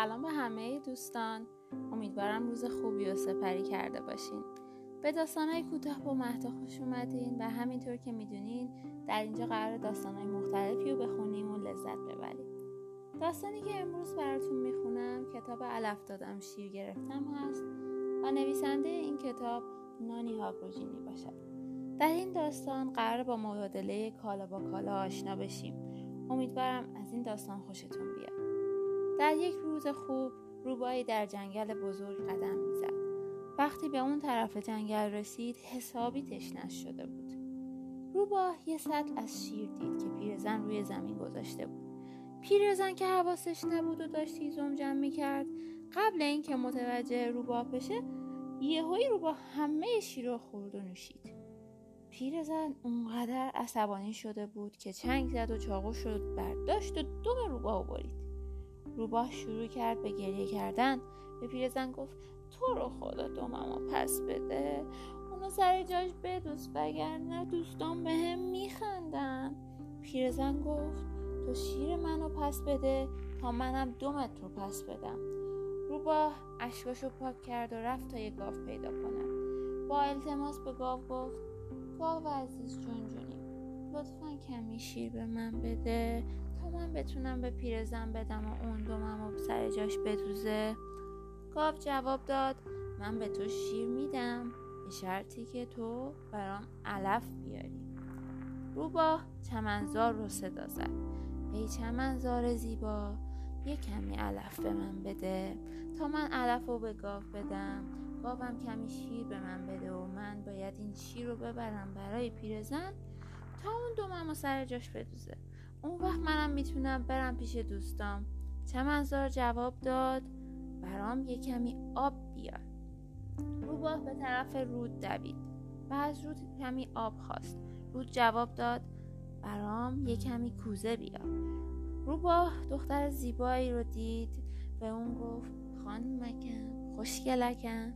سلام به همه دوستان. امیدوارم روز خوبی و سپری کرده باشین. به داستانهای کوتاه با مهدا خوش اومدین و همینطور که می‌دونین در اینجا قرار داستانهای مختلفی رو بخونیم و لذت ببریم. داستانی که امروز براتون می‌خونم کتاب علف دادم شیر گرفتم هست و نویسنده این کتاب نانی هاگوجینی باشد در این داستان قرار با مبادله کالا با کالا آشنا بشیم. امیدوارم از این داستان خوشتون بیاد. در یک روز خوب روبایی در جنگل بزرگ قدم می‌زد. وقتی به اون طرف جنگل رسید حسابی تشنش شده بود. روباه یه سطل از شیر دید که پیرزن روی زمین گذاشته بود. پیرزن که حواسش نبود و داشت هیزم جمع می‌کرد قبل اینکه متوجه روباه بشه یهویی روباه همه شیر رو خورد و نوشید. پیرزن اونقدر عصبانی شده بود که چنگ زد و چاقو شد برداشت و دم روباه برید. روباه شروع کرد به گریه کردن. به پیرزن گفت تو رو خدا دوممو پس بده. اونو سر جاش بدوز وگرنه دوستان به هم میخندن. پیرزن گفت تو شیر منو پس بده تا منم دومت رو پس بدم. روباه اشکاشو پاک کرد و رفت تا یه گاو پیدا کنم با التماس به گاو گفت گاو عزیز جون جونیم لطفا کمی شیر به من بده. من بتونم به پیرزن بدم و اون دومم و سر جاش بدوزه. گاو جواب داد من به تو شیر میدم. به شرطی که تو برام علف بیاری. روباه چمنزار رو صدا زد. ای چمنزار زیبا یه کمی علف به من بده. تا من علف رو به گاو بدم گاوم کمی شیر به من بده و من باید این شیر رو ببرم برای پیرزن تا اون دومم و سر جاش بدوزه. اون وقت منم می‌تونم برم پیش دوستام. چمنزار جواب داد برام یه کمی آب بیار. روباه به طرف رود دوید. و از رود کمی آب خواست. رود جواب داد برام یه کمی کوزه بیار. روباه دختر زیبایی رو دید. به اون گفت خانمکم خوشگلکم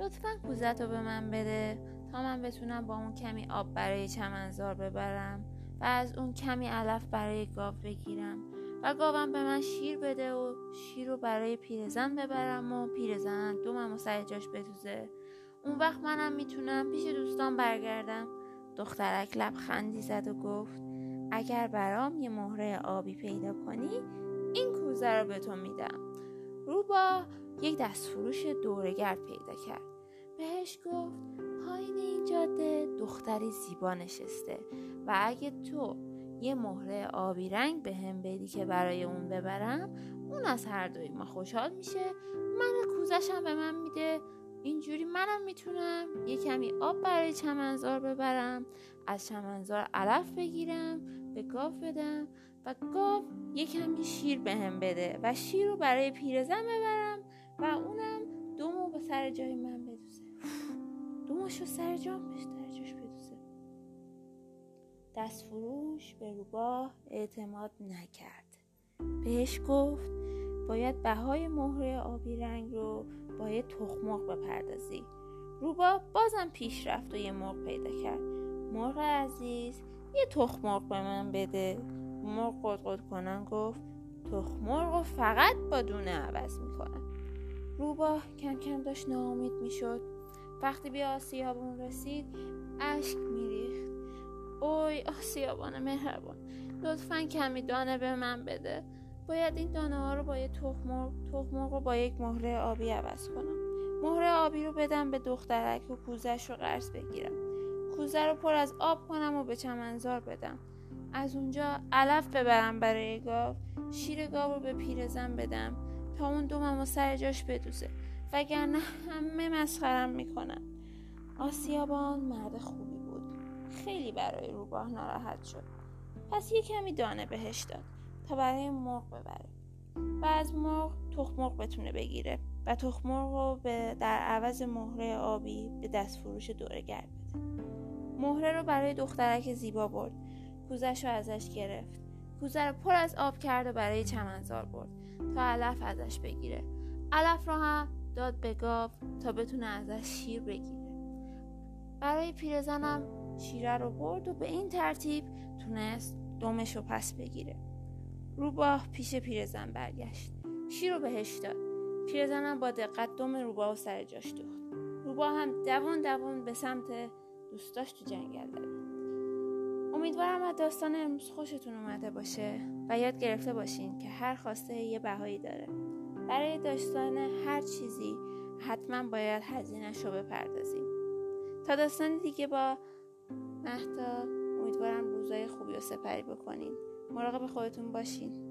لطفا کوزت رو به من بده. تا من بتونم با اون کمی آب برای چمنزار ببرم. و از اون کمی علف برای گاو بگیرم و گاوم به من شیر بده و شیر رو برای پیرزن ببرم و پیرزن دومم و سر جاش بدوزه. اون وقت منم می‌تونم پیش دوستان برگردم. دخترک لبخندی زد و گفت اگر برام یه مهره آبی پیدا کنی این کوزه رو به تو میدم. روبا یک دستفروش دورگرد پیدا کرد. بهش گفت پایین این جاده دختری زیبا نشسته و اگه تو یه مهره آبی رنگ به هم بدی که برای اون ببرم اون از هر دوی ما خوشحال میشه. من کوزشم به من میده. اینجوری منم می‌تونم یه کمی آب برای چمنزار ببرم از چمنزار علف بگیرم به گاو بدم و گاو یه کمی شیر به هم بده و شیر رو برای پیرزن ببرم و اونم دومو به سر جای من بدوزه. دومشو سر جام بهش جاش بدوزه. دست فروش به روباه اعتماد نکرد. بهش گفت باید بهای مهره آبی رنگ رو با یه تخمق بپردازی. روباه بازم پیش رفت و یه مرغ پیدا کرد. مرغ عزیز یه تخمق به من بده. مرغ قد کنن گفت تخمرغ رو فقط با دونه عوض می‌کنم روباه کم کم داشت ناامید می‌شد. وقتی به آسیابون رسید اشک میریخت. اوی آسیابان مهربان لطفا کمی دانه به من بده. باید این دانه ها رو با یه تخمرغ تخمرغ رو با یک مهره آبی عوض کنم. مهره آبی رو بدم به دخترک و کوزش رو قرض بگیرم. کوزه رو پر از آب کنم و به چمنزار بدم. از اونجا علف ببرم برای گاو. شیر گاو رو به پیرزن بدم تا اون دومم و سر جاش بدوزه. وگرنه همه مسخرم می‌کنن. آسیابان مرد خوبی بود. خیلی برای روباه ناراحت شد. پس یه کمی دانه بهش داد تا برای مرغ ببره. و از مرغ تخمرغ بتونه بگیره و تخمرغ رو به در عوض مهره آبی به دست فروش دوره گرد بده. مهره رو برای دخترک زیبا برد. کوزش رو ازش گرفت. کوزه رو پر از آب کرد و برای چمنزار برد تا علف ازش بگیره. علف رو هم داد به گاو تا بتونه ازش شیر بگیره. برای پیرزنم شیره رو برد و به این ترتیب تونست دومش رو پس بگیره. روباه پیش پیرزن برگشت. شیر رو بهش داد. پیرزنم با دقت دم روبا و سر جاش دوخت. روبا هم دوان دوان به سمت دوستاش تو جنگل دوید امیدوارم از داستان امروز خوشتون اومده باشه و یاد گرفته باشین که هر خواسته یه بهایی داره. برای داستان هر چیزی حتما باید هزینهش رو بپردازیم. تا داستان دیگه با مهتا امیدوارم روزای خوبی رو سپری بکنین. مراقب خودتون باشین.